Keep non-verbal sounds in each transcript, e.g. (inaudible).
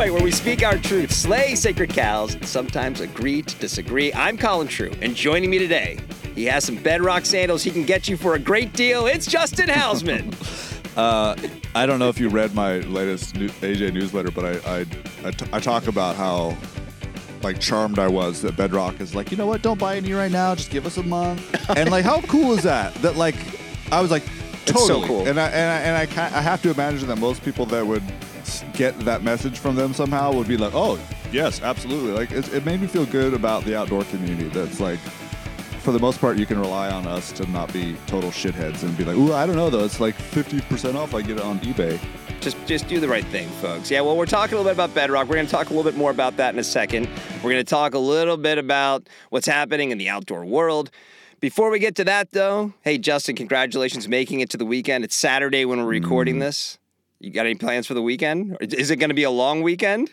Where we speak our truth, slay sacred cows, and sometimes agree to disagree. I'm Colin True, and joining me today, he has some bedrock sandals he can get you for a great deal. It's Justin Housman. (laughs) Uh, I don't know if you read my latest new, AJ newsletter, but I I, I, t- I talk about how like charmed I was that Bedrock is like, you know what? Don't buy any right now. Just give us a month. and like, how cool is that? That like, I was like, It's so totally. cool. And I and I, and I, I have to imagine that most people that would get that message from them somehow would be like, oh yes, absolutely. Like it, it made me feel good about the outdoor community. That's like. For the most part, you can rely on us to not be total shitheads and be like, "Ooh, I don't know though. It's like fifty percent off. I get it on eBay." just just do the right thing, folks. Yeah, well, we're talking a little bit about Bedrock. We're going to talk a little bit more about that in a second. We're going to talk a little bit about what's happening in the outdoor world. Before we get to that, though, hey, Justin, congratulations making it to the weekend. It's Saturday when we're recording this. You got any plans for the weekend? Or Is it going to be a long weekend?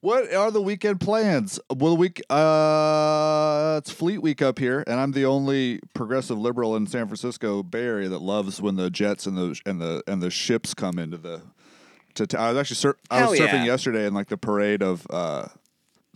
What are the weekend plans? Well, week uh, it's Fleet Week up here, and I'm the only progressive liberal in San Francisco Bay Area that loves when the jets and the and the and the ships come into the. To, I was actually sur- I was Hell surfing yeah. yesterday, and like the parade of uh,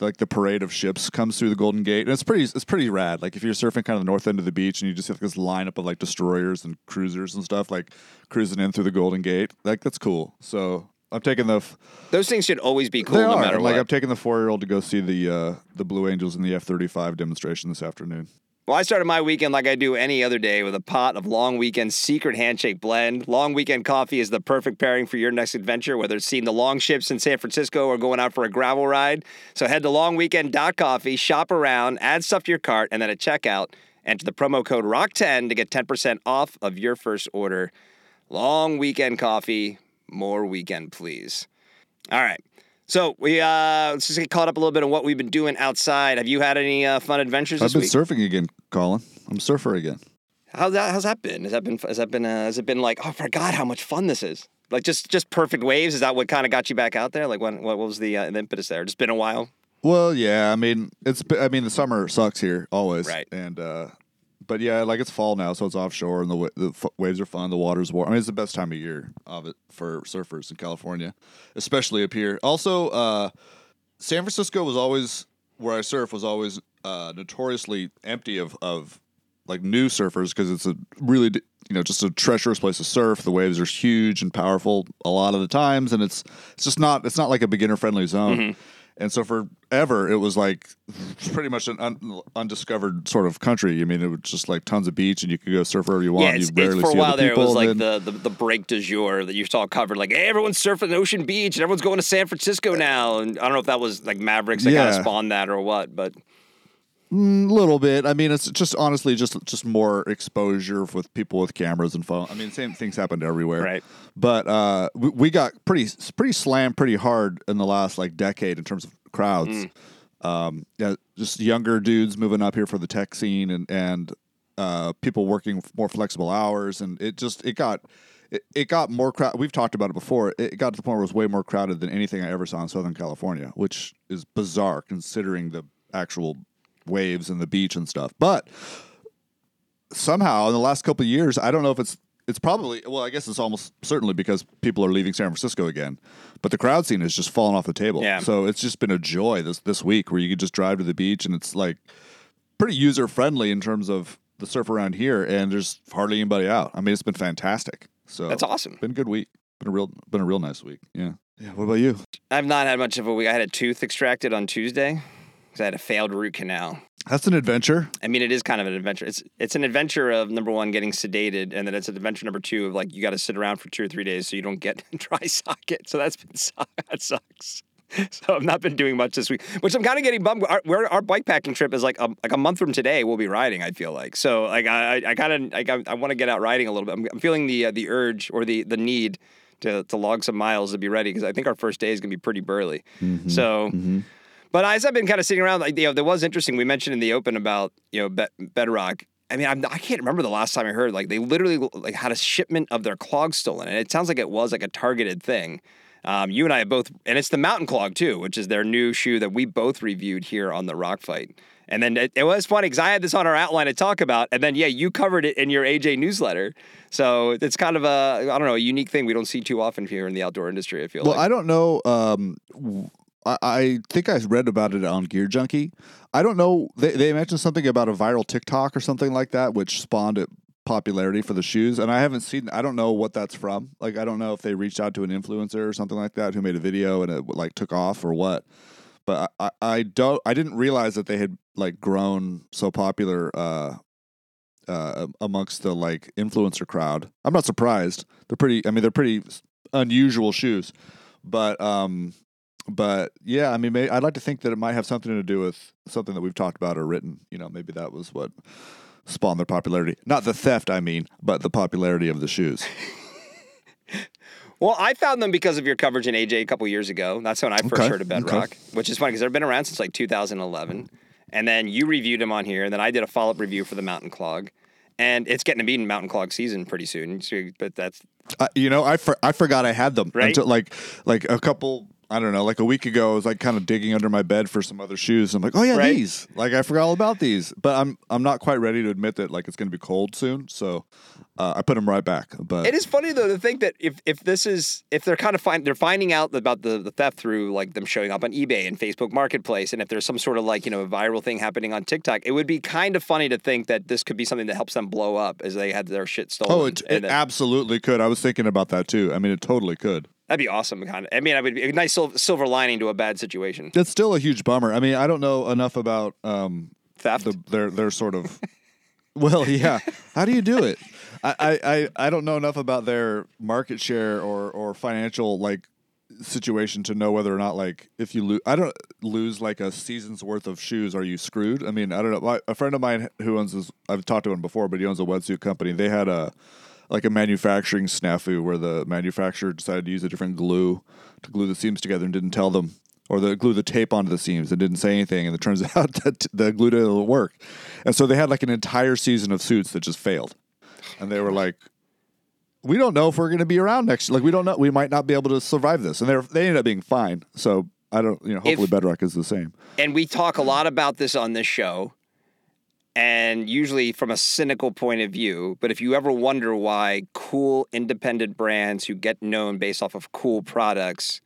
like the parade of ships comes through the Golden Gate, and it's pretty it's pretty rad. Like if you're surfing kind of the north end of the beach, and you just have this lineup of like destroyers and cruisers and stuff, like cruising in through the Golden Gate, like that's cool. So I'm taking the. F- Those things should always be cool they no are. matter And, like what. I'm taking the four year old to go see the uh, the Blue Angels and the F thirty five demonstration this afternoon. Well, I started my weekend like I do any other day with a pot of Long Weekend Secret Handshake Blend. Long Weekend coffee is the perfect pairing for your next adventure, whether it's seeing the long ships in San Francisco or going out for a gravel ride. So head to longweekend.coffee, shop around, add stuff to your cart, and then at checkout, enter the promo code ROCK10 to get 10% off of your first order. Long Weekend coffee, more weekend, please. All right. So we uh, let's just get caught up a little bit on what we've been doing outside. Have you had any uh, fun adventures I've been week? surfing again, Colin. I'm a surfer again. How's that? How's that been? Has that been? Has that been? Uh, has it been like? Oh, I forgot how much fun this is. Like just just perfect waves. Is that what kind of got you back out there? Like when? What was the, uh, the impetus there? Just been a while. Well, yeah. I mean, it's. I mean, the summer sucks here always. Right. And uh, but yeah, like it's fall now, so it's offshore, and the the f- waves are fun. The water's warm. I mean, it's the best time of year of it for surfers in California, especially up here. Also, uh, San Francisco was always where I surf was always uh, notoriously empty of of like new surfers because it's a really you know just a treacherous place to surf. The waves are huge and powerful a lot of the times, and it's it's just not it's not like a beginner friendly zone. And so forever, it was like pretty much an un- undiscovered sort of country. I mean, it was just like tons of beach, and you could go surf wherever you want. yeah, it's, you barely it's for a while there. It was like then- the, the the break du jour that you saw covered. Like hey, everyone's surfing the Ocean Beach and everyone's going to San Francisco now. And I don't know if that was like Mavericks that kind of spawned that or what. But little bit. I mean, it's just honestly just just more exposure with people with cameras and phone. I mean, same things happened everywhere. Right. But uh, we, we got pretty pretty slammed pretty hard in the last like decade in terms of crowds. Mm. Um, yeah, just younger dudes moving up here for the tech scene and and uh, people working more flexible hours, and it just it got. It, it got more crowd. We've talked about it before. It got to the point where it was way more crowded than anything I ever saw in Southern California, which is bizarre considering the actual waves and the beach and stuff. But somehow in the last couple of years, I don't know if it's it's probably well, I guess it's almost certainly because people are leaving San Francisco again. But the crowd scene has just fallen off the table. Yeah. So it's just been a joy this this week where you could just drive to the beach and it's like pretty user friendly in terms of the surf around here and there's hardly anybody out. I mean it's been fantastic. So that's awesome. Been a good week. Been a real been a real nice week. Yeah. Yeah. What about you? I've not had much of a week. I had a tooth extracted on Tuesday because I had a failed root canal. That's an adventure. I mean, it is kind of an adventure. It's it's an adventure of number one getting sedated, and then it's an adventure number two of like you got to sit around for two or three days so you don't get (laughs) dry socket. So that's been (laughs) that sucks. So I've not been doing much this week, which I'm kind of getting bummed. Our, we're, our bike packing trip is like a, like a month from today. We'll be riding. I feel like so like I I kind of like I, I want to get out riding a little bit. I'm, I'm feeling the uh, the urge or the the need to to log some miles to be ready because I think our first day is gonna be pretty burly. So. But as I've been kind of sitting around, like you know, there was interesting. We mentioned in the open about you know Be- Bedrock. I mean, I'm, I can't remember the last time I heard like they literally like had a shipment of their clogs stolen, and it sounds like it was like a targeted thing. Um, you and I have both, and it's the Mountain Clog too, which is their new shoe that we both reviewed here on the Rock Fight. And then it, it was funny because I had this on our outline to talk about, and then yeah, you covered it in your AJ newsletter. So it's kind of a I don't know a unique thing we don't see too often here in the outdoor industry. I feel Well, like. I don't know um, I, think I read about it on Gear Junkie. I don't know. They they mentioned something about a viral TikTok or something like that, which spawned it popularity for the shoes. And I haven't seen. I don't know what that's from. Like I don't know if they reached out to an influencer or something like that who made a video and it like took off or what. But I, I, I don't. I didn't realize that they had like grown so popular. Uh, uh, amongst the like influencer crowd. I'm not surprised. They're pretty. I mean, they're pretty unusual shoes, but um, but yeah, I mean, may, I'd like to think that it might have something to do with something that we've talked about or written. You know, maybe that was what spawned their popularity. Not the theft, I mean, but the popularity of the shoes. (laughs) Well, I found them because of your coverage in AJ a couple years ago. That's when I first Okay, heard of Bedrock, which is funny because they've been around since like 2011. And then you reviewed them on here, and then I did a follow up review for the Mountain Clog. And it's getting to be in Mountain Clog season pretty soon. So, but that's Uh, you know, I for, I forgot I had them Right? until like like a couple. I don't know, like a week ago, I was like kind of digging under my bed for some other shoes. I'm like, oh yeah, Right. these. Like I forgot all about these, but I'm I'm not quite ready to admit that like it's going to be cold soon. So uh, I put them right back. But It is funny though to think that if if this is if they're kind of find they're finding out about the, the theft through like them showing up on eBay and Facebook Marketplace, and if there's some sort of like you know viral thing happening on TikTok, it would be kind of funny to think that this could be something that helps them blow up as they had their shit stolen. oh, it, it absolutely could. I was thinking about that too. I mean, it totally could. That'd be awesome. Kind of. I mean, it would be a nice sil- silver lining to a bad situation. It's still a huge bummer. I mean, I don't know enough about um, Theft. the their their sort of. (laughs) well, yeah. How do you do it? I, I, I, I don't know enough about their market share or or financial like situation to know whether or not like if you lose I don't lose like a season's worth of shoes are you screwed? I mean I don't know. My, a friend of mine who owns this I've talked to him before, but he owns a wetsuit company. They had a like a manufacturing snafu where the manufacturer decided to use a different glue to glue the seams together and didn't tell them or the glue the tape onto the seams and didn't say anything. And it turns (laughs) out that the glue didn't work. And so they had like an entire season of suits that just failed. And they were like we don't know if we're going to be around next year. like we don't know we might not be able to survive this. And they they ended up being fine. So i don't you know hopefully If- bedrock is the same. And we talk a lot about this on this show and usually from a cynical point of view but if you ever wonder why cool independent brands who get known based off of cool products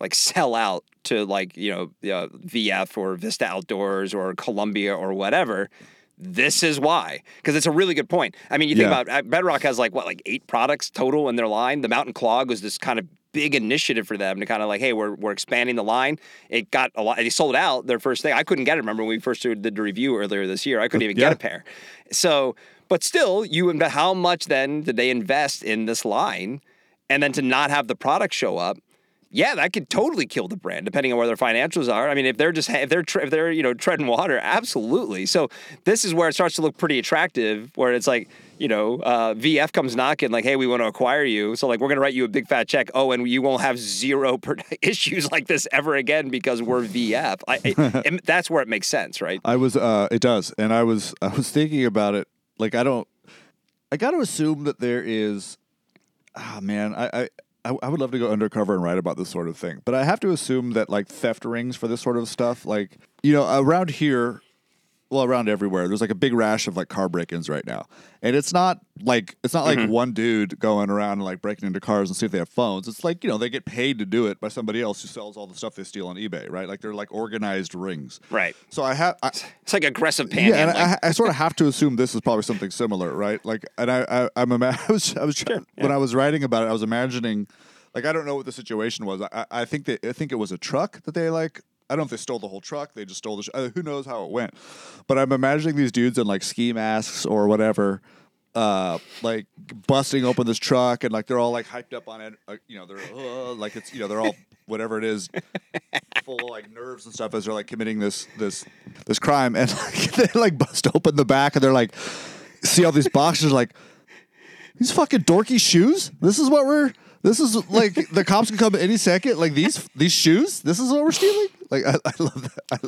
like (laughs) sell out to like you know uh, vf or vista outdoors or columbia or whatever this is why because it's a really good point i mean you think Yeah. about uh, bedrock has like what like eight products total in their line the mountain clog was this kind of big initiative for them to kind of like hey we're, we're expanding the line it got a lot they sold out their first thing i couldn't get it remember when we first did the review earlier this year i couldn't even Yeah. get a pair so but still you how much then did they invest in this line and then to not have the product show up yeah, that could totally kill the brand, depending on where their financials are. I mean, if they're just if they're if they're you know treading water, absolutely. So this is where it starts to look pretty attractive, where it's like you know uh, VF comes knocking, like, hey, we want to acquire you, so like we're gonna write you a big fat check. Oh, and you won't have zero (laughs) per- issues like this ever again because we're VF. I, I, (laughs) that's where it makes sense, right? I was uh it does. And I was I was thinking about it. Like I don't I got to assume that there is ah man, I I I I would love to go undercover and write about this sort of thing, but I have to assume that like theft rings for this sort of stuff, like you know, around here, well, around everywhere, there's like a big rash of like car break-ins right now, and it's not like it's not like mm-hmm. one dude going around and like breaking into cars and see if they have phones. It's like you know they get paid to do it by somebody else who sells all the stuff they steal on eBay, right? Like they're like organized rings, Right. So I have. I, It's like aggressive panhandling. yeah, and I, I sort of have to assume this is probably something similar, right? Like, and I, I I'm ima- (laughs) I was, I was trying, when I was writing about it, I was imagining, like, I don't know what the situation was. I, I think that I think it was a truck that they like. I don't know if they stole the whole truck. They just stole the. Sh- uh, who knows how it went? But I'm imagining these dudes in like ski masks or whatever, uh, like busting open this truck and like they're all like hyped up on it. Uh, you know, they're uh, like it's you know they're all whatever it is full of like nerves and stuff as they're like committing this this this crime and like, (laughs) they like bust open the back and they're like see all these boxes like these fucking dorky shoes this is what we're this is like the cops can come any second. Like these these shoes this is what we're stealing? Like i, I love that. I,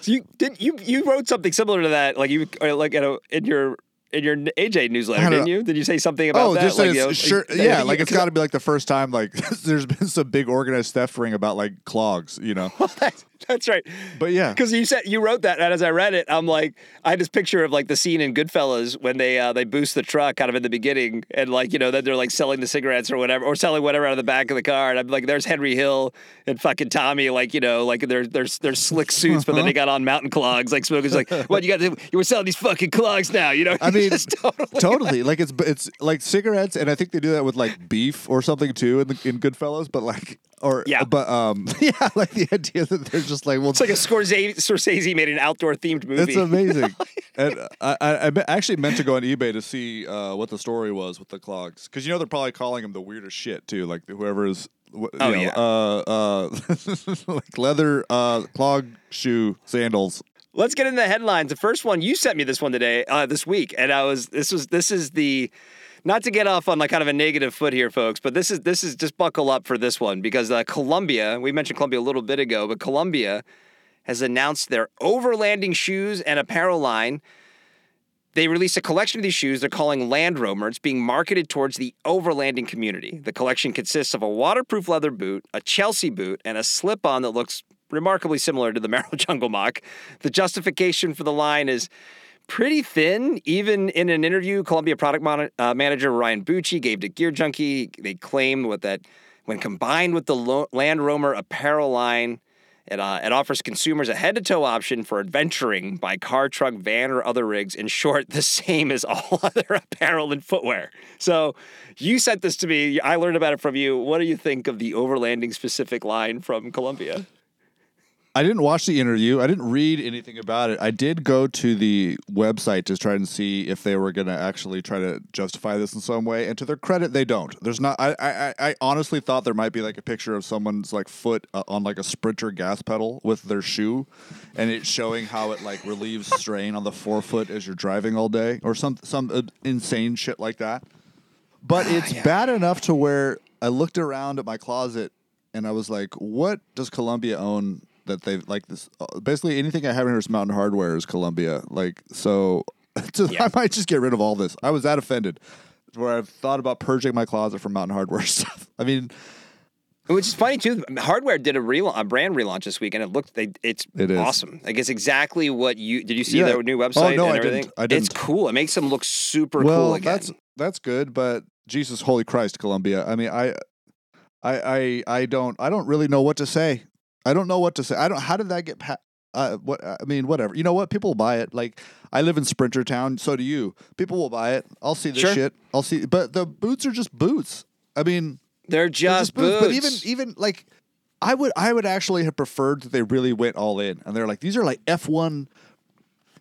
So you did you you wrote something similar to that, like you uh, like in, a, in your in your AJ newsletter, didn't you? Did you say something about oh that? just like, you know, sure like- yeah like it's got to be like the first time like (laughs) there's been some big organized theft ring about like clogs you know (laughs) (laughs) That's right. But yeah, Because you said you wrote that, and as I read it, I'm like, I had this picture of like the scene in Goodfellas when they uh, they boost the truck kind of in the beginning, and like you know then they're like selling the cigarettes or whatever, or selling whatever out of the back of the car, and I'm like, there's Henry Hill and fucking Tommy, like you know, like they're they're they're slick suits, but then they got on mountain clogs, like smokers, like (laughs) what you got? To, you were selling these fucking clogs now, you know? I (laughs) mean, totally. totally. Like it's it's like cigarettes, and I think they do that with like beef or something too in the, in Goodfellas. But like, or Yeah. but um, yeah, like the idea that they're just like, well, It's like a Scorsese, Scorsese made an outdoor themed movie. It's amazing. (laughs) and I, I, I actually meant to go on eBay to see uh, what the story was with the clogs, because you know they're probably calling them the weirdest shit too. Like whoever is, wh- Oh, know, yeah. uh, uh, (laughs) like leather uh, clog shoe sandals. Let's get into the headlines. The first one you sent me this one today, uh, this week, and I was this was this is the not to get off on like kind of a negative foot here, folks, but this is this is just buckle up for this one because uh, Columbia, we mentioned Columbia a little bit ago, but Columbia has announced their overlanding shoes and apparel line. They released a collection of these shoes they're calling Landroamer. It's being marketed towards the overlanding community. The collection consists of a waterproof leather boot, a Chelsea boot, and a slip on that looks remarkably similar to the (laughs) Merrell Jungle Moc. The justification for the line is pretty thin. Even in an interview, Columbia product mon- uh, manager Ryan Bucci gave to Gear Junkie, they claimed with that when combined with the Lo- Land Rover apparel line, it, uh, it offers consumers a head to toe option for adventuring by car, truck, van, or other rigs. In short, the same as all (laughs) other apparel and footwear. So you sent this to me. I learned about it from you. What do you think of the overlanding specific line from Columbia? I didn't watch the interview. I didn't read anything about it. I did go to the website to try and see if they were going to actually try to justify this in some way. And to their credit, they don't. There's not. I I, I honestly thought there might be like a picture of someone's like foot uh, on like a sprinter gas pedal with their shoe, and it's showing how it like relieves strain on the forefoot as you're driving all day, or some some uh, insane shit like that. But it's bad enough to where I looked around at my closet and I was like, what does Columbia own that they like this? uh, Basically, anything I have in here is Mountain Hardwear is Columbia. Like, so, (laughs) Yeah. I might just get rid of all this. I was that offended where I've thought about purging my closet from Mountain Hardwear (laughs) stuff. I mean, Which is funny too. Hardwear did a rel- a brand relaunch this week, and it looked they, it's It is. awesome. Like it's exactly what you did. You see Yeah. their new Oh, website no, and I didn't. I It's didn't. It's cool. It makes them look super well, cool again. that's that's good, but Jesus, holy Christ, Columbia. I mean, I, I, I, I don't, I don't really know what to say. I don't know what to say. I don't. How did that get? Pa- uh, what I mean, whatever. You know what? People will buy it. Like I live in Sprinter Town, so do you. People will buy it. I'll see this Sure. shit. I'll see. But the boots are just boots. I mean, they're they're just, boots. But even even like, I would I would actually have preferred that they really went all in, and they're like these are like F one.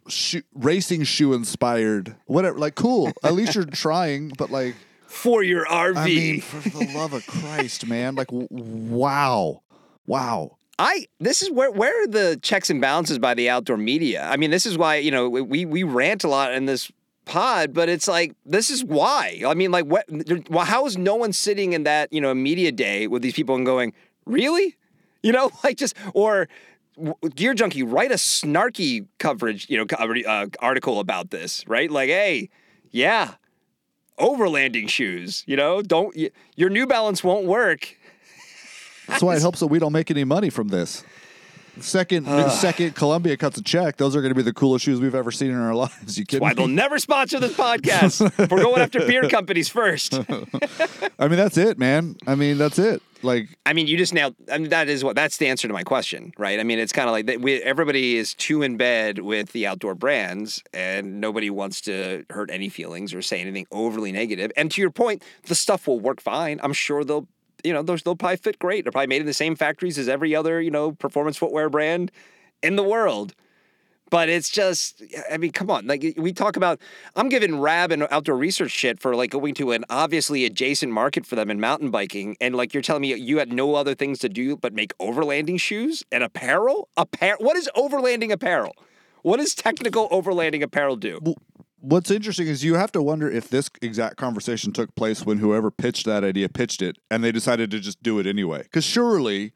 Shoe, racing shoe inspired, whatever. Like, cool. At least you're trying, but like, for your RV. I mean, for the love of Christ, man! Like, w- wow, wow. I this is where where are the checks and balances by the outdoor media? I mean, this is why you know we we rant a lot in this pod, but it's like this is why. I mean, like what? How is no one sitting in that you know media day with these people and going, really? You know, (laughs) like just or. Gear Junkie, write a snarky coverage, you know, uh, article about this, right? Like, hey, yeah, overlanding shoes, you know, don't your New Balance won't work. That's why it helps that we don't make any money from this. Second, second Columbia cuts a check, those are going to be the coolest shoes we've ever seen in our (laughs) lives. You kidding Why they'll me? never sponsor this podcast. We're going after (laughs) beer companies first. (laughs) I mean, that's it, man. I mean, that's it. Like, I mean, you just nailed. I mean, that is what that's the answer to my question, right? I mean, it's kind of like that. We, everybody is too in bed with the outdoor brands, and nobody wants to hurt any feelings or say anything overly negative. And to your point, the stuff will work fine. I'm sure they'll, you know, those they'll probably fit great. They're probably made in the same factories as every other, you know, performance footwear brand in the world. But it's just, I mean, come on. Like we talk about, I'm giving Rab and outdoor research shit for like going to an obviously adjacent market for them in mountain biking, and like you're telling me you had no other things to do but make overlanding shoes and apparel. Apparel. What is overlanding apparel? What does technical overlanding apparel do? What's interesting is you have to wonder if this exact conversation took place when whoever pitched that idea pitched it and they decided to just do it anyway. Because surely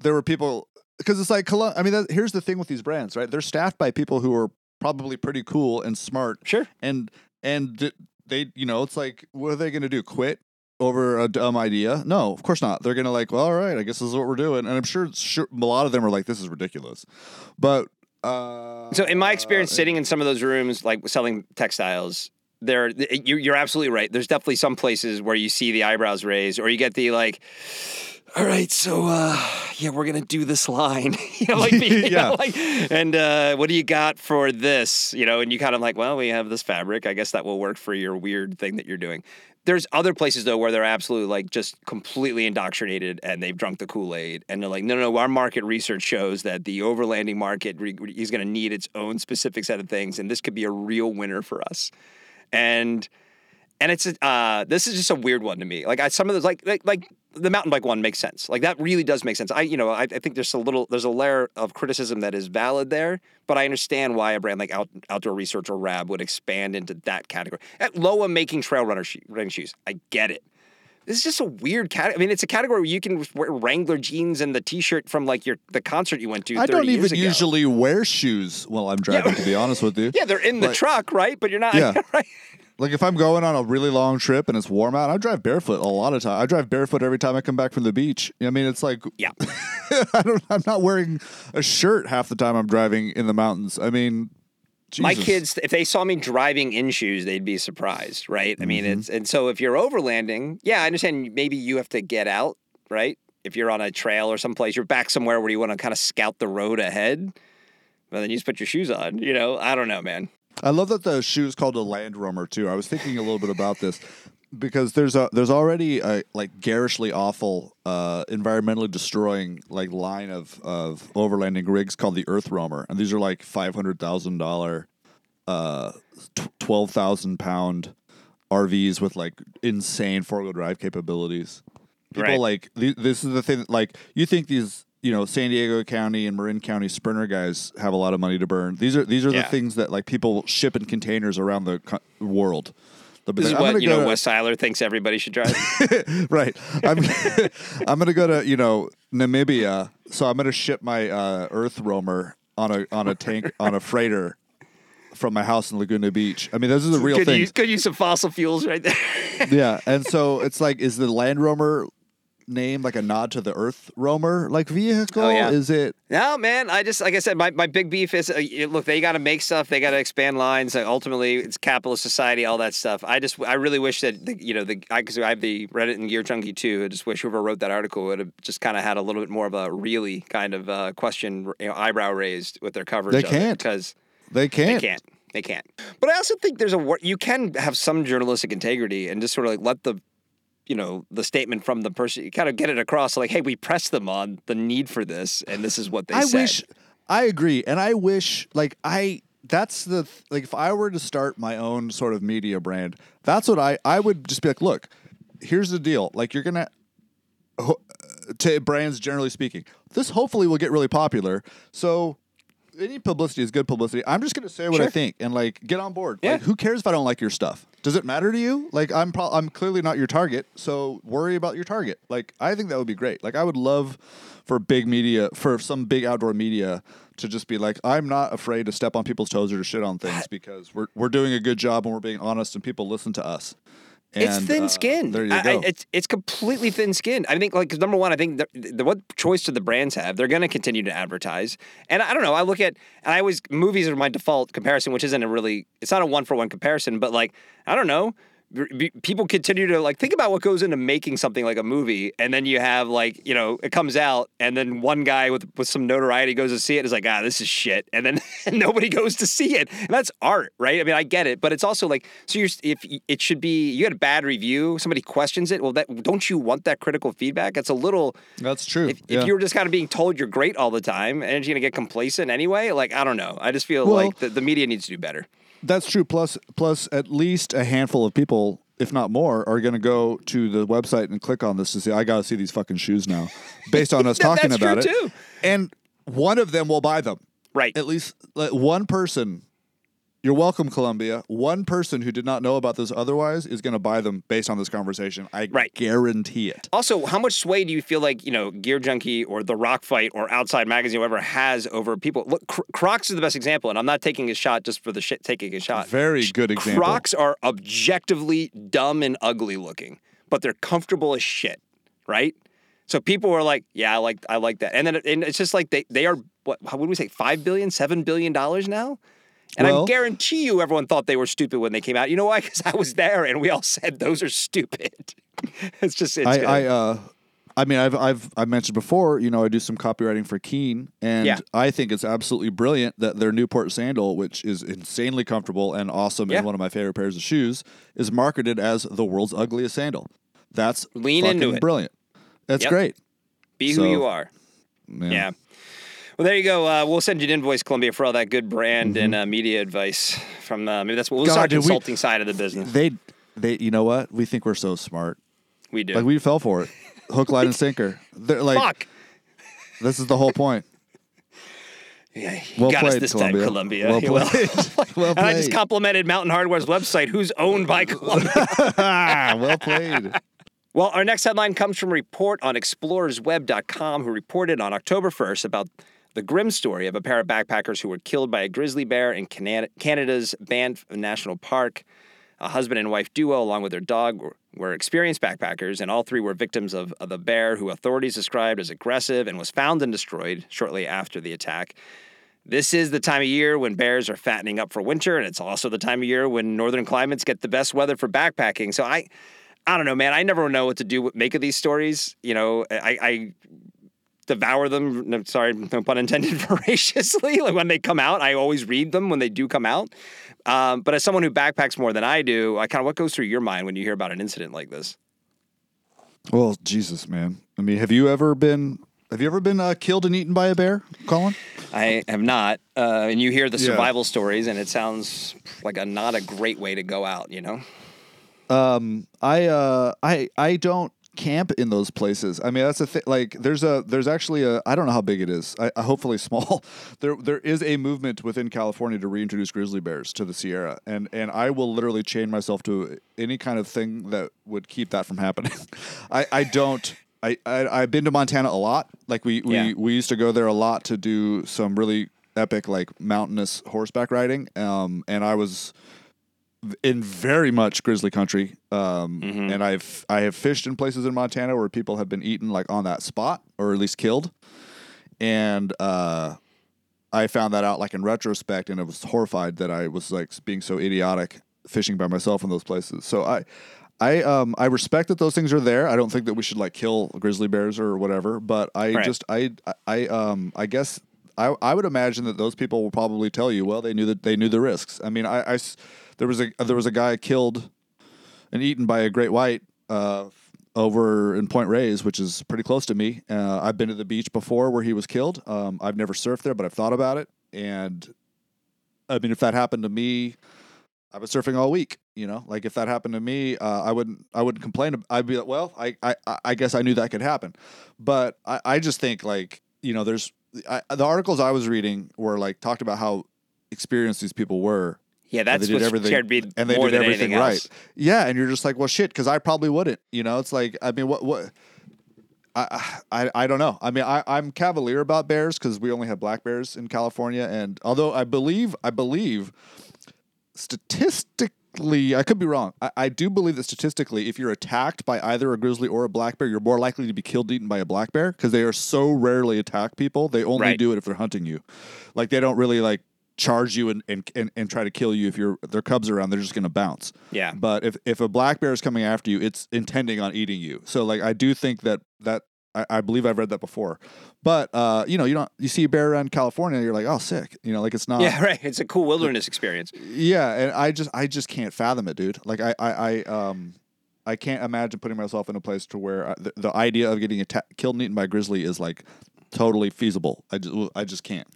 there were people, because it's like, I mean, that, here's the thing with these brands, right? They're staffed by people who are probably pretty cool and smart Sure. and and they you know it's like what are they going to do quit over a dumb idea? No, of course not. They're gonna like, well, all right, I guess this is what we're doing, and I'm sure, sure a lot of them are like, this is ridiculous, but. Uh, So, in my experience, sitting in some of those rooms, like selling textiles, there you- you're absolutely right. There's definitely some places where you see the eyebrows raised, or you get the like. All right, so uh, yeah, we're gonna do this line, (laughs) you know, like, (laughs) you know, Yeah. like, and uh, what do you got for this, you know? And you kind of like, well, we have this fabric. I guess that will work for your weird thing that you're doing. There's other places though where they're absolutely like just completely indoctrinated and they've drunk the Kool Aid and they're like, no, no, no, our market research shows that the overlanding market re- is going to need its own specific set of things and this could be a real winner for us. And and it's uh this is just a weird one to me. Like I, some of those like like like the mountain bike one makes sense. Like that really does make sense. I you know I, I think there's a little there's a layer of criticism that is valid there, but I understand why a brand like Out, Outdoor Research or Rab would expand into that category. At Loa making trail runner shoe, running shoes, I get it. This is just a weird category. I mean, it's a category where you can wear Wrangler jeans and the T-shirt from like your the concert you went to. I don't years even usually wear shoes while I'm driving, to be honest with you. (laughs) Yeah, they're in the truck, right? But you're not. Yeah. (laughs) right? Like if I'm going on a really long trip and it's warm out, I drive barefoot a lot of time. I drive barefoot every time I come back from the beach. I mean, it's like Yeah. (laughs) I don't. I'm not wearing a shirt half the time I'm driving in the mountains. I mean, My kids, if they saw me driving in shoes, they'd be surprised, right? I mean, Mm-hmm. it's and so if you're overlanding, yeah, I understand. Maybe you have to get out, right? If you're on a trail or someplace, you're back somewhere where you want to kind of scout the road ahead. But then you just put your shoes on. You know, I don't know, man. I love that the shoe is called a Landroamer too. I was thinking a little bit about this because there's a there's already a like garishly awful, uh, environmentally destroying like line of of overlanding rigs called the Earth Roamer, and these are like five hundred thousand dollar, uh, twelve thousand pound RVs with like insane four wheel drive capabilities. People Right. like th- this is the thing. Like you think these. You know, San Diego County and Marin County sprinter guys have a lot of money to burn. These are these are Yeah. the things that like people ship in containers around the co- world. Be This is like, "I'm what you go know. to-" Wes Siler thinks everybody should drive. (laughs) right. I'm (laughs) I'm gonna go to you know Namibia, so I'm gonna ship my uh, Earth Roamer on a on a tank on a freighter from my house in Laguna Beach. I mean, those are the real things. use, good use of fossil fuels right there. yeah, and so it's like, is the Landroamer name like a nod to the Earth Roamer like vehicle? Oh, yeah. Is it? No, man. I just like I said, my, my big beef is uh, look. They got to make stuff. They got to expand lines. Like, ultimately, it's capitalist society. All that stuff. I just I really wish that the, you know the because I, have the Reddit and Gear Junkie too. I just wish whoever wrote that article would have just kind of had a little bit more of a really kind of uh, question, you know, eyebrow raised with their coverage. They of can't. because They they can't. They can't. They can't. But I also think there's a you can have some journalistic integrity and just sort of like let the you know the statement from the person you kind of get it across like hey we pressed them on the need for this and this is what they I said. wish I agree, and I wish like I that's the th- like if I were to start my own sort of media brand, that's what I I would just be like, look, here's the deal, like you're gonna uh, to brands generally speaking, this hopefully will get really popular, so. Any publicity is good publicity. I'm just gonna say what I think and like get on board. Yeah. Like, who cares if I don't like your stuff? Does it matter to you? Like, I'm pro- I'm clearly not your target, so worry about your target. Like, I think that would be great. Like, I would love for big media, for some big outdoor media, to just be like, I'm not afraid to step on people's toes or to shit on things because we're we're doing a good job and we're being honest and people listen to us. It's thin uh, skinned. There you go. I, it's it's completely thin skinned. I think like 'cause number one, I think the, the what choice do the brands have? They're going to continue to advertise, and I don't know. I look at and I always movies are my default comparison, which isn't a really it's not a one for one comparison, but like I don't know. People continue to like think about what goes into making something like a movie, and then you have like you know it comes out, and then one guy with with some notoriety goes to see it, is like ah this is shit, and then (laughs) nobody goes to see it, and that's art, right? I mean I get it, but it's also like so you're if it should be you had a bad review, somebody questions it, well that don't you want that critical feedback? It's a little That's true. if, yeah. if you're just kind of being told you're great all the time and you're gonna get complacent anyway, like I don't know. I just feel Well- like the, the media needs to do better. That's true. Plus, plus, at least a handful of people, if not more, are going to go to the website and click on this to say, "I got to see these fucking shoes now," (laughs) based on us talking that's about true, it. too. And one of them will buy them. Right. At least like, one person. You're welcome, Columbia. One person who did not know about this otherwise is going to buy them based on this conversation. I Right. guarantee it. Also, how much sway do you feel like you know Gear Junkie or The Rock Fight or Outside Magazine, whatever, has over people? Look, Crocs is the best example, and I'm not taking a shot just for the shit taking a shot. Very good example. Crocs are objectively dumb and ugly looking, but they're comfortable as shit, right? So people were like, "Yeah, I like I like that," and then and it's just like they they are what how would we say five billion, seven billion dollars now. And Well- I guarantee you, everyone thought they were stupid when they came out. You know why? (laughs) Because I was there, and we all said those are stupid. (laughs) it's just it's I, good. I uh I mean I've I've I mentioned before, you know, I do some copywriting for Keen and Yeah. I think it's absolutely brilliant that their Newport sandal, which is insanely comfortable and awesome Yeah. and one of my favorite pairs of shoes, is marketed as the world's ugliest sandal. That's Lean into it. brilliant. That's Yep. great. Be who you are. Man. Yeah. Well, there you go. Uh, we'll send you an invoice, Columbia, for all that good brand and uh, media advice from uh, maybe that's what we'll Mm-hmm. God, start dude, we- consulting side of the business. They they you know what? We think we're so smart. We do. Like we fell for it. Hook, line, and sinker. They're like Fuck. this is the whole point. (laughs) Yeah, Well got us played, this Columbia. time, Columbia. Well (laughs) You will. played. (laughs) and I just complimented Mountain Hardwear's website, who's owned by Columbia. well played. Well, our next headline comes from a report on explorersweb.com, who reported on October 1st about the grim story of a pair of backpackers who were killed by a grizzly bear in Canada- Canada's Banff National Park. A husband and wife duo, along with their dog, were, experienced backpackers, and all three were victims of, of the bear, who authorities described as aggressive and was found and destroyed shortly after the attack. This is the time of year when bears are fattening up for winter, and it's also the time of year when northern climates get the best weather for backpacking. So I, I don't know, man. I never know what to do. With make of these stories. You know, I, I devour them. no, Sorry, no pun intended. (laughs) Voraciously. Like when they come out, I always read them when they do come out. Um, but as someone who backpacks more than I do, I kind of what goes through your mind when you hear about an incident like this? Well, Jesus, man. I mean, have you ever been have you ever been uh, killed and eaten by a bear, Colin? I have not. Uh, and you hear the Yeah. survival stories, and it sounds like a not a great way to go out. You know. Um, I uh, I I don't camp in those places. I mean, that's a thing. Like, there's a there's actually a I don't know how big it is. I, I hopefully small. (laughs) There there is a movement within California to reintroduce grizzly bears to the Sierra, and and I will literally chain myself to any kind of thing that would keep that from happening. (laughs) I I don't. I, I I've been to Montana a lot. Like we we, Yeah. we used to go there a lot to do some really epic like mountainous horseback riding. Um, and I was in very much grizzly country. Um, Mm-hmm. and I've I have fished in places in Montana where people have been eaten like on that spot or at least killed. And uh, I found that out like in retrospect, and I was horrified that I was like being so idiotic fishing by myself in those places. So I. I um I respect that those things are there. I don't think that we should like kill grizzly bears or whatever, but I Right. just I I um I guess I I would imagine that those people will probably tell you, well, they knew that they knew the risks. I mean, I, I there was a there was a guy killed and eaten by a great white uh, over in Point Reyes, which is pretty close to me. Uh, I've been to the beach before where he was killed. Um, I've never surfed there, but I've thought about it. And I mean, if that happened to me, I was surfing all week. You know, like if that happened to me, uh, I wouldn't. I wouldn't complain. I'd be like, well, I, I, I guess I knew that could happen. But I, I just think like you know, there's I, the articles I was reading were like talked about how experienced these people were Yeah, that's they did what's everything scared me and they did everything right. else. Yeah, and you're just like, well, shit, because I probably wouldn't. You know, it's like, I mean, what, what? I, I, I don't know. I mean, I, I'm cavalier about bears because we only have black bears in California, and although I believe, I believe, statistically, I could be wrong. I, I do believe that statistically, if you're attacked by either a grizzly or a black bear, you're more likely to be killed eaten by a black bear because they are so rarely attack people. They only Right. do it if they're hunting you. Like they don't really like charge you and, and, and, and try to kill you if you're their cubs are around they're just going to bounce. Yeah. but if, if a black bear is coming after you it's intending on eating you. So like i do think that that I, I believe i've read that before. But uh you know you don't you see a bear around california you're like oh sick. You know like it's not (laughs) Yeah, right. It's a cool wilderness experience. yeah and i just i just can't fathom it dude. Like i i, I um i can't imagine putting myself in a place to where I, the, the idea of getting atta- killed and eaten by a grizzly is like totally feasible. I just i just can't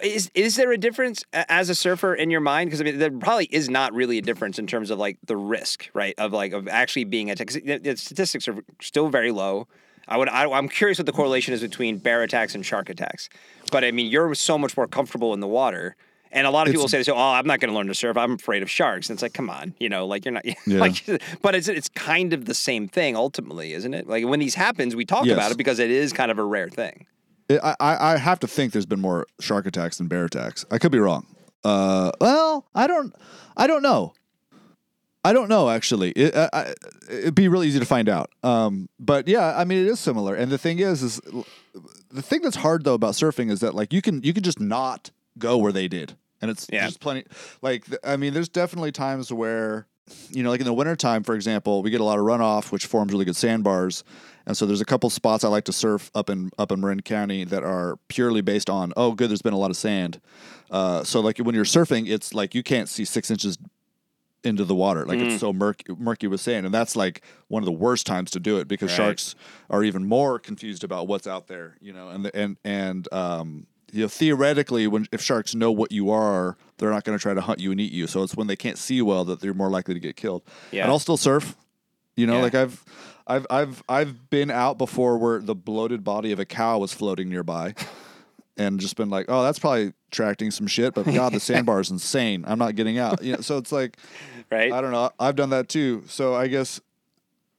Is is there a difference as a surfer in your mind? Because I mean, there probably is not really a difference in terms of like the risk, right? Of like of actually being attacked. The, the statistics are still very low. I would. I, I'm curious what the correlation is between bear attacks and shark attacks. But I mean, you're so much more comfortable in the water. And a lot of people say, "Oh, I'm not going to learn to surf. I'm afraid of sharks." And it's like, come on, you know, like you're not. (laughs) Yeah. like, (laughs) but it's it's kind of the same thing ultimately, isn't it? Like when these happens, we talk Yes. about it because it is kind of a rare thing. It, I, I have to think there's been more shark attacks than bear attacks. I could be wrong. Uh, well, I don't, I don't know. I don't know actually. It, I, it'd be really easy to find out. Um, but yeah, I mean, it is similar. And the thing is, is the thing that's hard though about surfing is that like you can you can just not go where they did, and it's Yeah. just plenty. Like I mean, there's definitely times where you know, like in the wintertime, for example, we get a lot of runoff, which forms really good sandbars. And so there's a couple spots I like to surf up in up in Marin County that are purely based on oh, good, there's been a lot of sand. Uh, so like when you're surfing, it's like you can't see six inches into the water. Like it's so murky, murky with sand, and that's like one of the worst times to do it because Right. sharks are even more confused about what's out there. You know, and the, and and um, you know theoretically, when if sharks know what you are, they're not going to try to hunt you and eat you. So it's when they can't see well that they're more likely to get killed. Yeah. And I'll still surf. You know, Yeah. like I've. I've I've I've been out before where the bloated body of a cow was floating nearby, (laughs) and just been like, oh, that's probably attracting some shit. But God, the (laughs) sandbar is insane. I'm not getting out. You know, so it's like, Right? I don't know. I've done that too. So I guess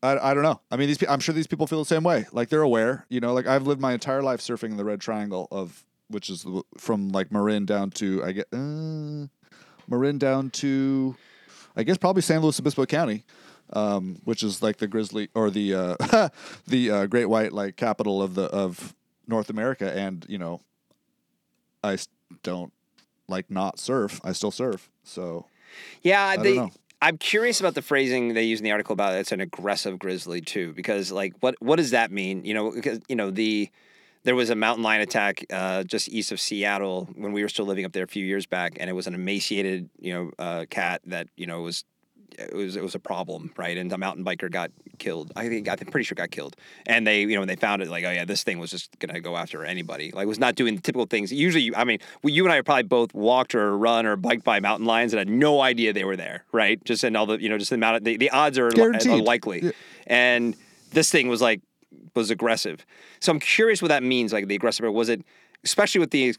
I, I don't know. I mean, these pe- I'm sure these people feel the same way. Like they're aware. You know, like I've lived my entire life surfing in the Red Triangle of which is the- from like Marin down to I get uh, Marin down to I guess probably San Luis Obispo County. Um, which is like the grizzly or the uh, (laughs) the uh, great white like capital of the of North America, and you know, I don't like not surf. I still surf. So Yeah, don't they. know. I'm curious about the phrasing they use in the article about it's an aggressive grizzly too, because like what what does that mean? You know, because you know the there was a mountain lion attack uh, just east of Seattle when we were still living up there a few years back, and it was an emaciated you know uh, cat that you know was it was it was a problem, right? And a mountain biker got killed. I think I'm pretty sure got killed. And they, you know, when they found it, like, oh yeah, this thing was just gonna go after anybody. Like, was not doing the typical things. Usually, I mean, we, you and I probably both walked or run or biked by mountain lions and had no idea they were there, right? Just in all the, you know, just the amount of the, the odds are, Guaranteed. likely. Yeah. And this thing was like was aggressive. So I'm curious what that means. Like the aggressive bear was it, especially with the.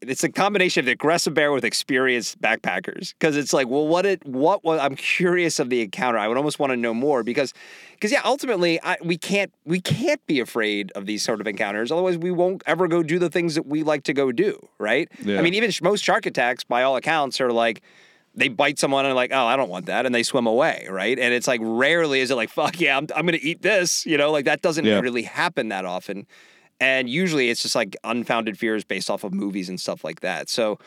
it's a combination of the aggressive bear with experienced backpackers because it's like, well, what it, what was? I'm curious of the encounter. I would almost want to know more because, because yeah, ultimately, I, we can't we can't be afraid of these sort of encounters. Otherwise, we won't ever go do the things that we like to go do. Right? Yeah. I mean, even sh- most shark attacks, by all accounts, are like they bite someone and like, oh, I don't want that, and they swim away, right? And it's like rarely is it like, fuck yeah, I'm, I'm gonna eat this, you know, like that doesn't Yeah. really happen that often, and usually it's just like unfounded fears based off of movies and stuff like that. So.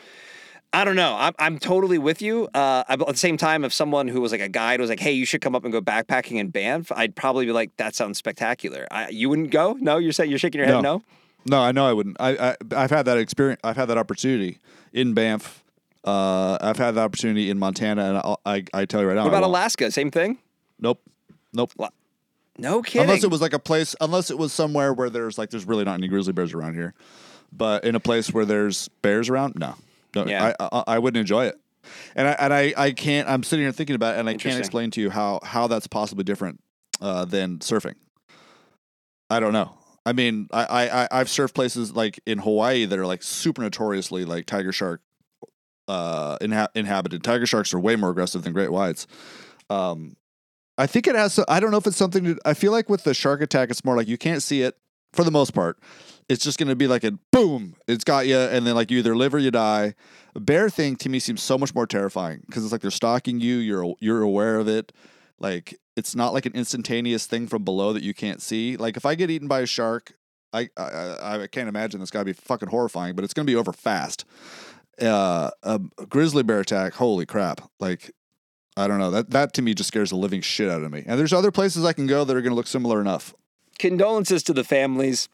I don't know. I'm, I'm totally with you. Uh, at the same time, if someone who was like a guide was like, "Hey, you should come up and go backpacking in Banff," I'd probably be like, "That sounds spectacular." I, you wouldn't go? No, you're saying you're shaking your head. No. No, I know I wouldn't. I, I I've had that experience. I've had that opportunity in Banff. Uh, I've had the opportunity in Montana, and I'll, I I tell you right now. What about. Alaska? Same thing. Nope, nope. No kidding. Unless it was like a place, unless it was somewhere where there's like there's really not any grizzly bears around here, but in a place where there's bears around, no, no, Yeah. I, I I wouldn't enjoy it. And I and I, I can't. I'm sitting here thinking about it, and I can't explain to you how how that's possibly different uh, than surfing. I don't know. I mean, I I- I've surfed places like in Hawaii that are like super notoriously like tiger shark uh, inha- inhabited. Tiger sharks are way more aggressive than great whites. Um, I think it has. I don't know if it's something. To, I feel like with the shark attack, it's more like you can't see it for the most part. It's just going to be like a boom. It's got you, and then like you either live or you die. A bear thing to me seems so much more terrifying because it's like they're stalking you. You're you're aware of it. Like it's not like an instantaneous thing from below that you can't see. Like if I get eaten by a shark, I I, I can't imagine this got to be fucking horrifying, but it's going to be over fast. Uh, a grizzly bear attack, holy crap! Like I don't know. That that to me just scares the living shit out of me. And there's other places I can go that are going to look similar enough. condolences to the families.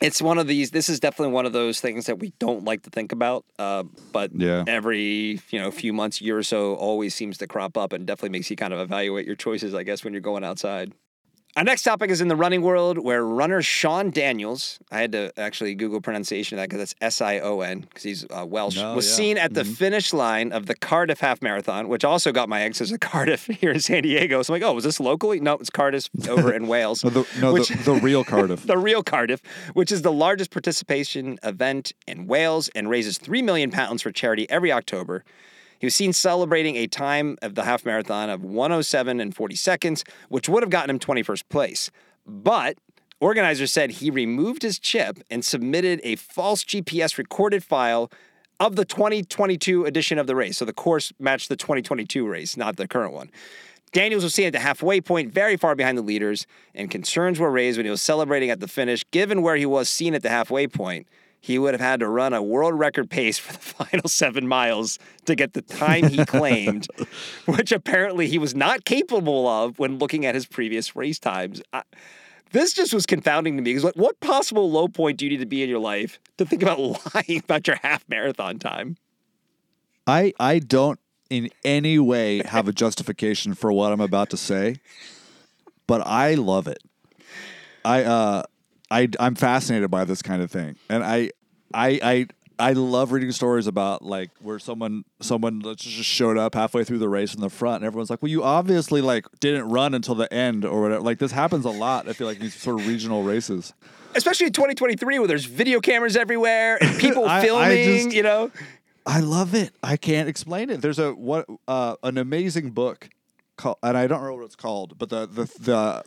It's one of these. This is definitely one of those things that we don't like to think about. Uh, but Yeah. every you know few months, year or so, always seems to crop up, and definitely makes you kind of evaluate your choices. I guess when you're going outside. Our next topic is in the running world, where runner Sion Daniels, I had to actually Google pronunciation of that because that's S I O N, because he's uh, Welsh, No, was yeah. seen at the finish line of the Cardiff Half Marathon, which also got my eggs as a (laughs) Cardiff here in San Diego. So I'm like, oh, was this locally? No, it's Cardiff over in Wales. (laughs) No, the, no, Which- the, the real Cardiff. (laughs) the real Cardiff, which is the largest participation event in Wales and raises 3 million pounds for charity every October. He was seen celebrating a time of the half marathon of 107 and 40 seconds, which would have gotten him 21st place. But organizers said he removed his chip and submitted a false GPS recorded file of the 2022 edition of the race. So the course matched the 2022 race, not the current one. Daniels was seen at the halfway point, very far behind the leaders, and concerns were raised when he was celebrating at the finish. Given where he was seen at the halfway point, he would have had to run a world record pace for the (laughs) final seven miles to get the time he claimed, (laughs) which apparently he was not capable of when looking at his previous race times. I, this just was confounding to me because, like, what possible low point do you need to be in your life to think about (laughs) lying about your half marathon time? I I don't in any way have a justification for what I'm about to say, but I love it. I uh I I'm fascinated by this kind of thing, and I I I. I love reading stories about like where someone someone just showed up halfway through the race in the front and everyone's like, "Well, you obviously like didn't run until the end or whatever." Like this happens a lot. I feel like these sort of regional races. Especially in 2023 where there's video cameras everywhere and people (laughs) I- I filming, just- you know. I love it. I can't explain it. There's a what uh, an amazing book called, and I don't remember what it's called, but the the the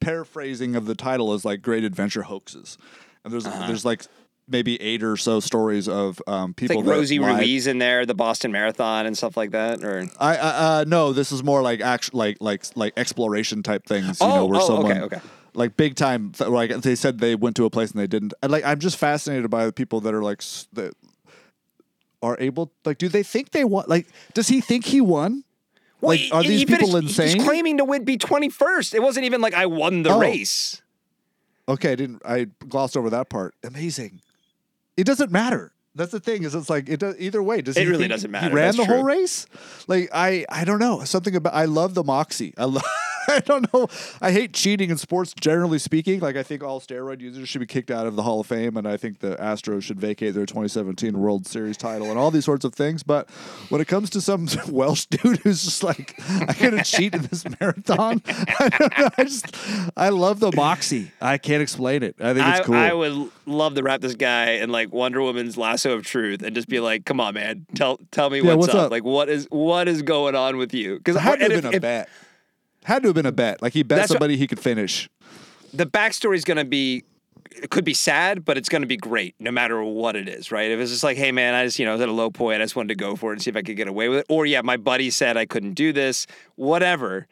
paraphrasing of the title is like Great Adventure Hoaxes, and there's there's like maybe eight or so stories of um, It's people like that Rosie lied- Ruiz in there, the Boston Marathon and stuff like that, or I, I uh, no, this is more like actual like like like exploration type things. You know, Oh, where oh, someone okay, okay. like big time. Like they said they went to a place and they didn't. And like I'm just fascinated by the people that are like s- that are able. Like, do they think they won? Like, does he think he won? Well, Like, are he these people finished- insane? He's claiming to win, be 21st. It wasn't even like I won the Oh. race. Okay, I didn't. I glossed over that part. Amazing. It doesn't matter. That's the thing. Is it's like it does either way. Does It really doesn't matter. He ran That's the whole race. Like I, I don't know something about. I love the moxie. I love. (laughs) (laughs) I don't know. I hate cheating in sports, generally speaking. Like I think all steroid users should be kicked out of the Hall of Fame, and I think the Astros should vacate their 2017 World Series title, and all these sorts of things. But when it comes to some (laughs) Welsh dude who's just like, I'm gonna cheat in this marathon, (laughs) I don't know. I just, I love the moxie. I can't explain it. I think it's I, cool. I would love to wrap this guy in like Wonder Woman's lasso of truth and just be like, "Come on, man, tell tell me Yeah, what's, what's up? up? Like, what is what is going on with you?" Because It had to been a bet. Had to have been a bet. Like he bet That's what- somebody he could finish. the backstory is going to be it could be sad, but it's going to be great no matter what it is, right? If it's just like, hey man, I just you know I was at a low point, I just wanted to go for it and see if I could get away with it, or yeah, my buddy said I couldn't do this, whatever.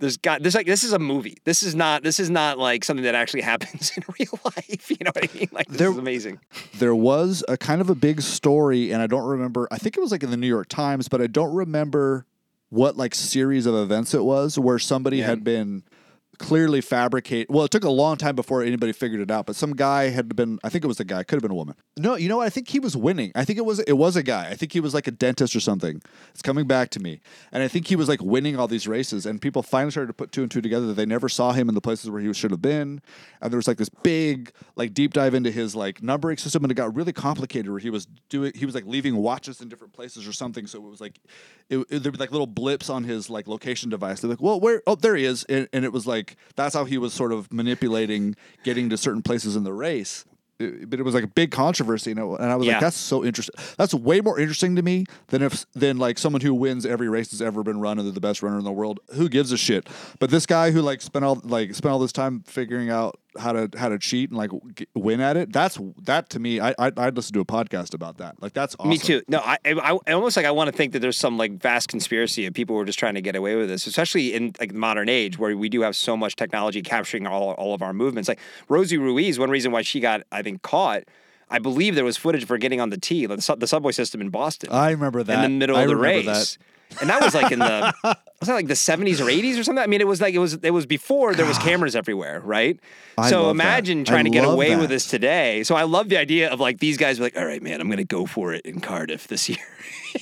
There's got this like this is a movie. This is not this is not like something that actually (laughs) happens in real (laughs) life. You know what I mean? Like this There- is amazing. There was a kind of a big story, and I don't remember. I think it was like in the New York Times, but I don't remember what like series of events it was where somebody Yeah. had been clearly fabricate. Well, it took a long time before anybody figured it out, but some guy had been. I think it was a guy. Could have been a woman. No, you know what? I think he was winning. I think it was it was a guy. I think he was like a dentist or something. It's coming back to me, and I think he was like winning all these races, and people finally started to put two and two together. That they never saw him in the places where he should have been, and there was like this big like deep dive into his like numbering system, and it got really complicated. Where he was doing, he was like leaving watches in different places or something. So it was like it, it- there'd be like little blips on his like location device. They're like, well, where? Oh, there he is. And, and it was like that's how he was sort of manipulating getting to certain places in the race. It- but it was like a big controversy, you know, and I was Yeah. like, "That's so interesting. That's way more interesting to me than if than like someone who wins every race that's ever been run and they're the best runner in the world. Who gives a shit?" But this guy who like spent all like spent all this time figuring out how to how to cheat and like g- win at it. That's that to me. I I'd, I'd listen to a podcast about that. Like that's awesome. Me too. No, I, I, I almost like I want to think that there's some like vast conspiracy of people who are just trying to get away with this, especially in like the modern age where we do have so much technology capturing all, all of our movements. Like Rosie Ruiz, one reason why she got, I think, caught. I believe there was footage of her getting on the T, the, the subway system in Boston, I remember that in the middle I of the remember race. That. And that was like in the (laughs) was that like the 70s or 80s or something? I mean, it was like it was it was before there was cameras everywhere, right? I so imagine that. trying I to get away that. with this today. So I love the idea of like these guys were like, all right, man, I'm gonna go for it in Cardiff this (laughs) year.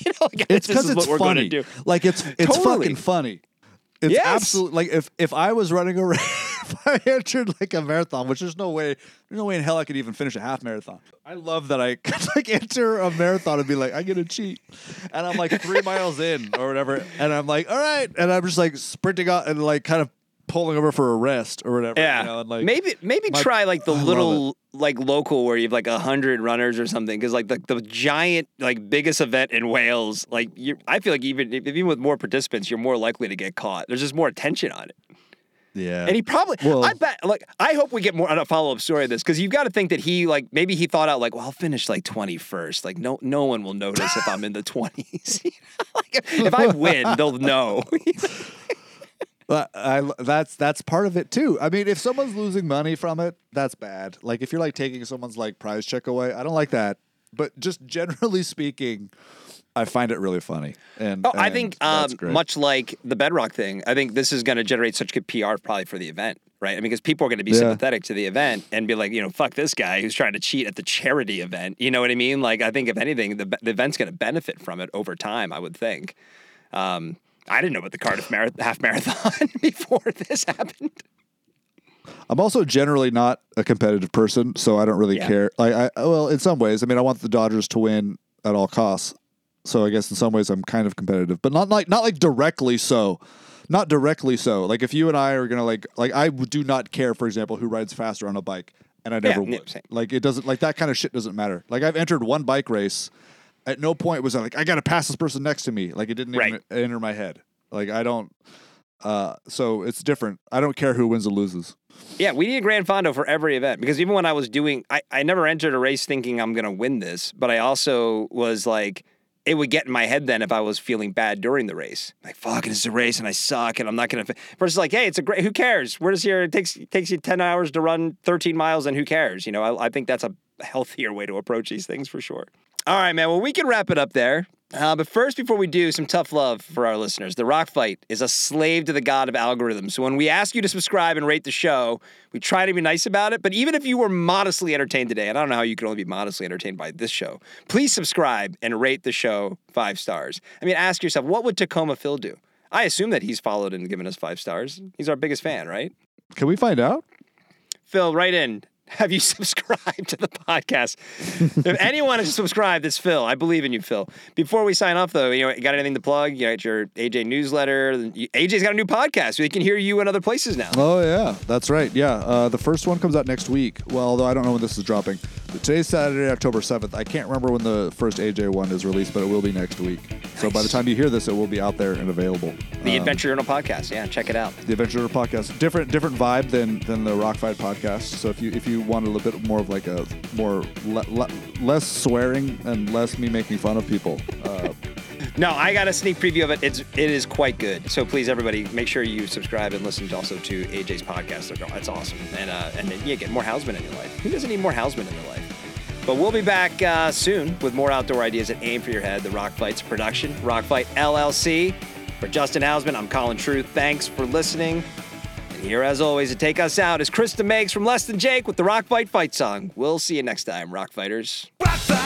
you know, like, It's because it's what we're funny. Like it's it's Totally. fucking funny. It's Yes. absolutely like if if I was running a race, if (laughs) I entered like a marathon, which there's no way, there's no way in hell I could even finish a half marathon. I love that I (laughs) could like enter a marathon and be like, I'm gonna cheat, and I'm like three miles in or whatever, and I'm like, all right, and I'm just like sprinting out and like kind of pulling over for a rest or whatever. Yeah, you know, like maybe maybe my- try like the I little like local where you have like a hundred runners or something because like the, the giant like biggest event in Wales like you I feel like even even with more participants you're more likely to get caught. There's just more attention on it. Yeah. And he probably, Well- I bet, like, I hope we get more on a follow up story of this because you've got to think that he, like, maybe he thought out, like, well, I'll finish like 21st. Like, no, no one will notice if I'm in the (laughs) 20s. (laughs) like, if, I win, they'll know. (laughs) But I, that's that's part of it too. I mean, if someone's losing money from it, that's bad. Like if you're like taking someone's like prize check away, I don't like that. But just generally speaking, I find it really funny. And Oh, I think um, much like the Bedrock thing, I think this is going to generate such good PR probably for the event, right? I mean, because people are going to be Yeah. sympathetic to the event and be like, you know, fuck this guy who's trying to cheat at the charity event. You know what I mean? Like, I think if anything, the, the event's going to benefit from it over time. I would think. Um, I didn't know about the Cardiff Marath- half marathon (laughs) before this (laughs) happened. I'm also generally not a competitive person, so I don't really Yeah. care. Like, I well, in some ways, I mean, I want the Dodgers to win at all costs. So I guess in some ways, I'm kind of competitive, but not like not like directly so. Not directly so. Like if you and I are gonna like like I do not care, for example, who rides faster on a bike, and I never yeah, would. same. Like it doesn't like that kind of shit doesn't matter. Like I've entered one bike race. At no point was I like I got to pass this person next to me. Like it didn't even enter my head. Like I don't. Uh, so it's different. I don't care who wins or loses. Yeah, we need a Gran Fondo for every event because even when I was doing, I, I never entered a race thinking I'm going to win this, but I also was like, it would get in my head then if I was feeling bad during the race. Like, fuck, it's a race and I suck and I'm not to. Versus like, hey, it's a great, who cares? We're just here. It takes, takes you 10 hours to run 13 miles and who cares? You know, I, I think that's a healthier way to approach these things for sure. All right, man. Well, we can wrap it up there. Uh, but first, before we do, some tough love for our listeners. The Rock Fight is a slave to the god of algorithms. So when we ask you to subscribe and rate the show, we try to be nice about it. But even if you were modestly entertained today, and I don't know how you can only be modestly entertained by this show, please subscribe and rate the show five stars. I mean, ask yourself, what would Tacoma Phil do? I assume that he's followed and given us five stars. He's our biggest fan, right? Can we find out? Phil, write in. Have you (laughs) subscribed to the podcast? if anyone has subscribed, it's Phil. I believe in you, Phil. Before we sign off, though, you know, you got anything to plug? You got your AJ newsletter. AJ's got a new podcast, he can hear you in other places now. Oh yeah, that's right. Yeah, uh, the first one comes out next week. Well, although I don't know when this is dropping. Today's Saturday, October seventh. I can't remember when the first AJ one is released, but it will be next week. So by the time you hear this, it will be out there and available. The Um, Adventure Journal podcast. Yeah, check it out. the Adventure Journal podcast, different different vibe than than the Rock Fight podcast. So if you if you want a little bit more of like a more le- le- less swearing and less me making fun of people, uh, (laughs) No, I got a sneak preview of it. It's it is quite good. So please, everybody, make sure you subscribe and listen to also to AJ's podcast. That's awesome. And uh, and then yeah, get more Housman in your life. Who doesn't need more Housman in their life? But we'll be back uh, soon with more outdoor ideas at Aim for Your Head, the Rock Fights production, Rock Fight LLC. For Justin Housman, I'm Colin Truta. Thanks for listening. Here, as always, to take us out is Chris DeMakes from Less Than Jake with the Rock Fight Fight song. We'll see you next time, Rock Fighters. Rock fight.